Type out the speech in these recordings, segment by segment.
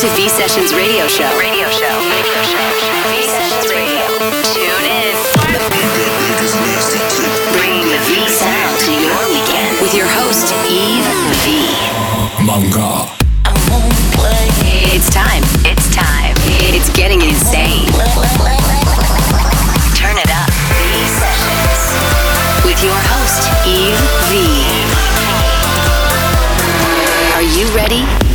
to V Sessions Radio Show. Radio Show. Radio Show. V Sessions Radio. Tune in. Bringing the V sound to your weekend with your host, Yves V. Manga. It's time. It's time. It's getting insane. Turn it up. V Sessions. With your host, Yves V. Are you ready?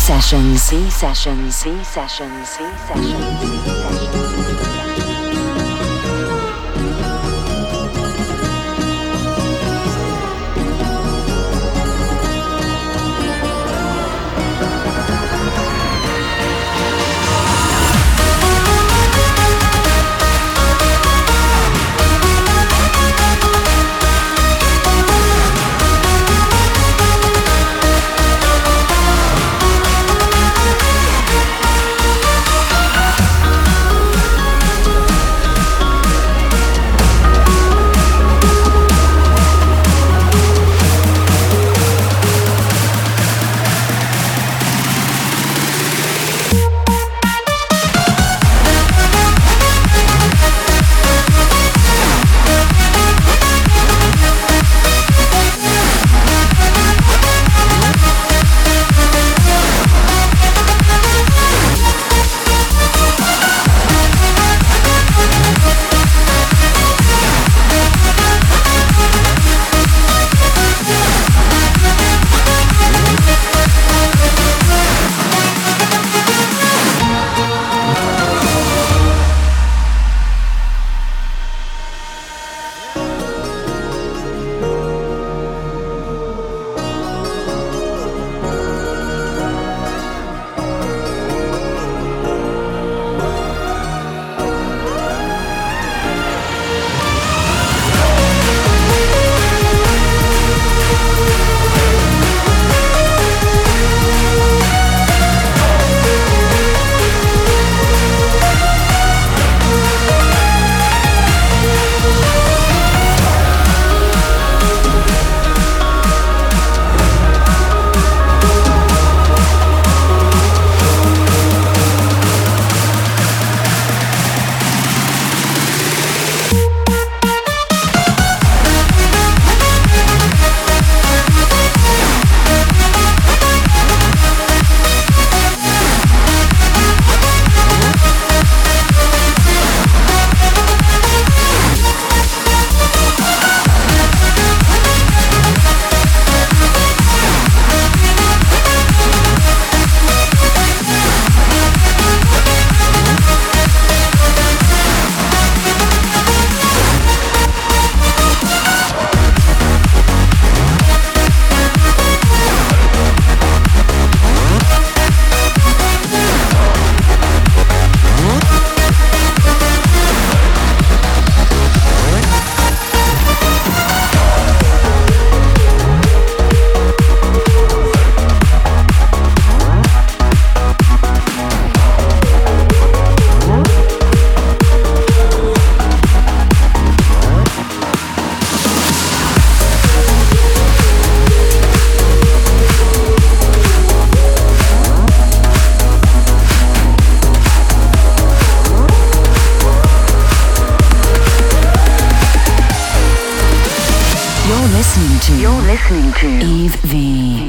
Sessions. C Sessions. C Sessions. C Sessions. V Sessions. You're listening to Yves V.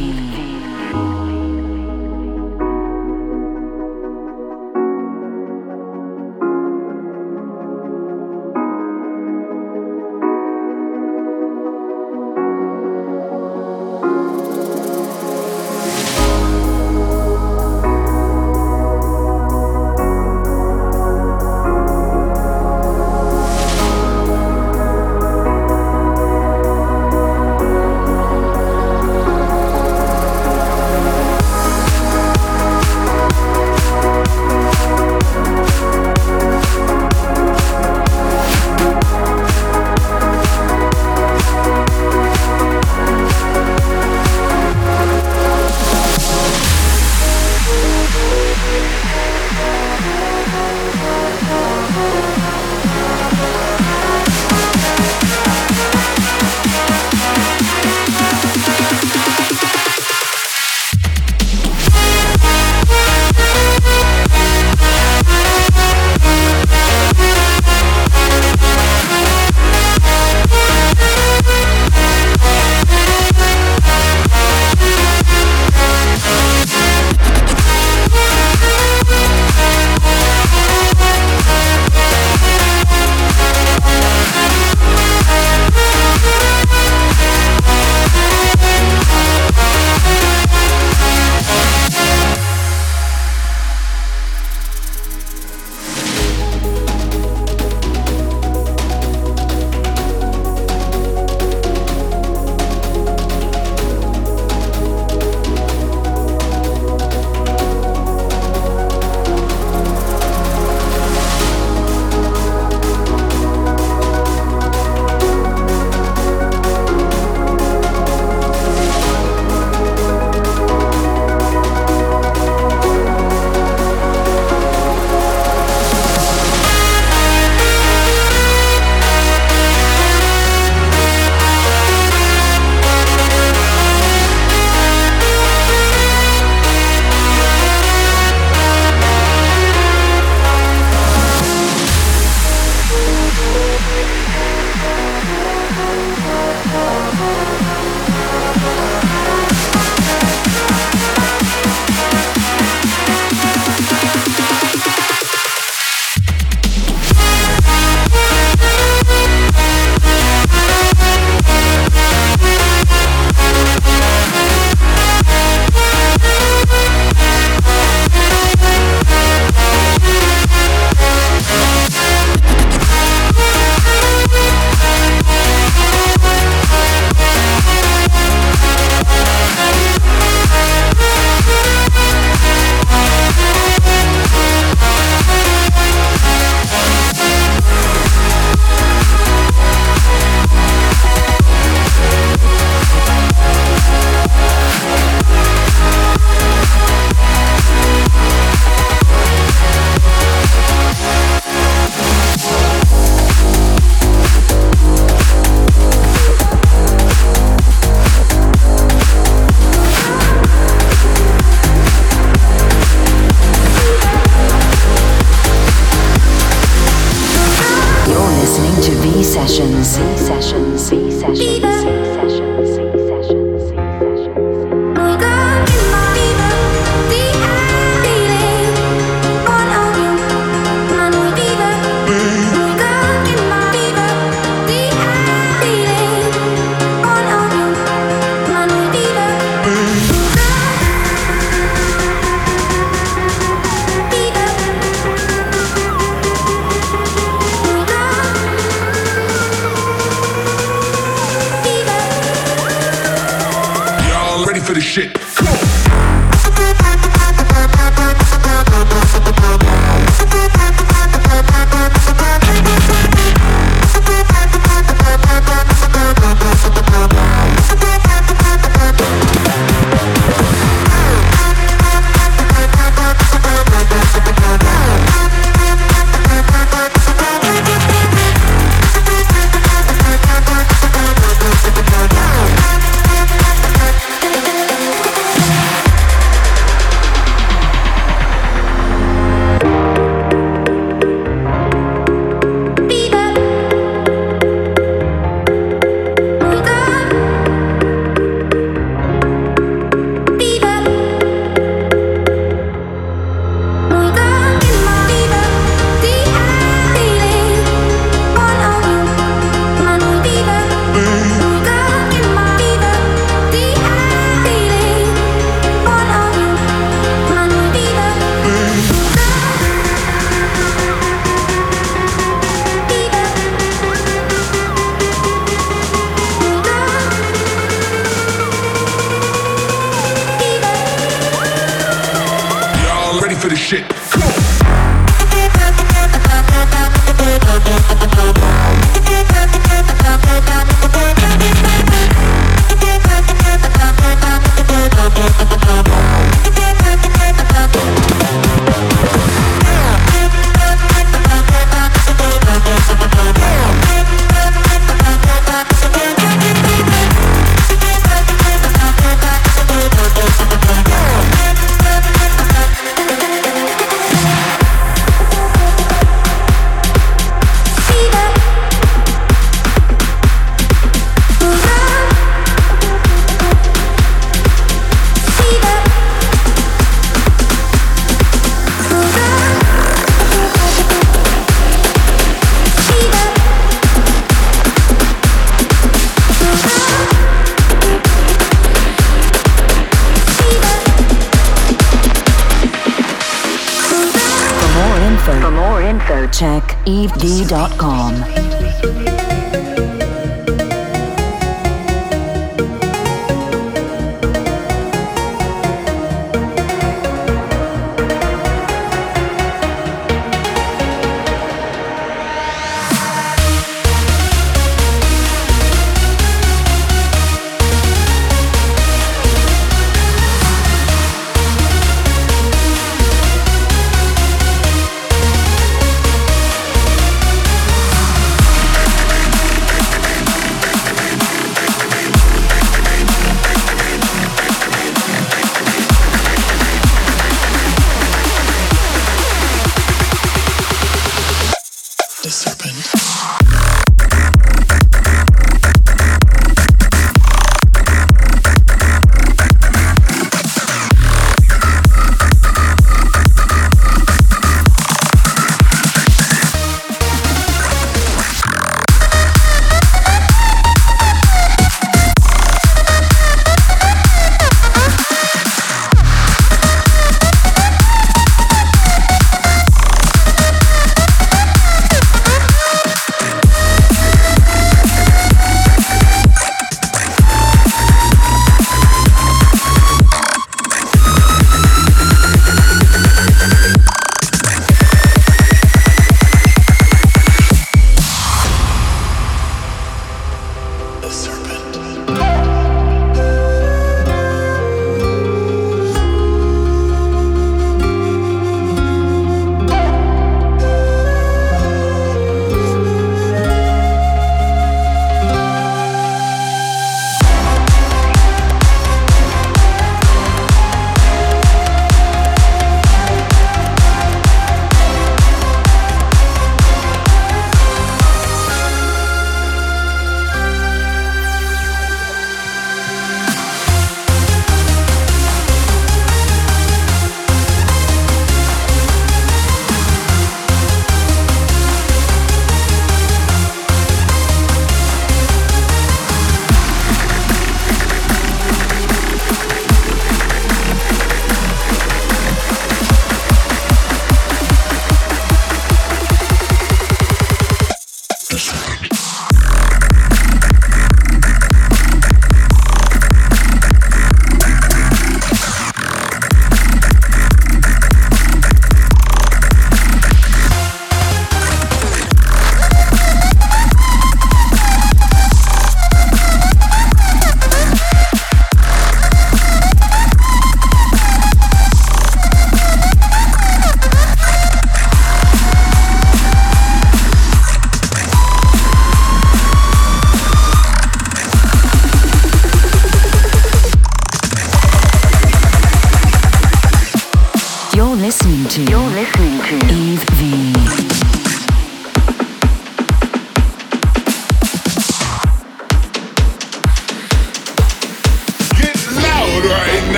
eved.com.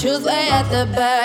truth lay at the back.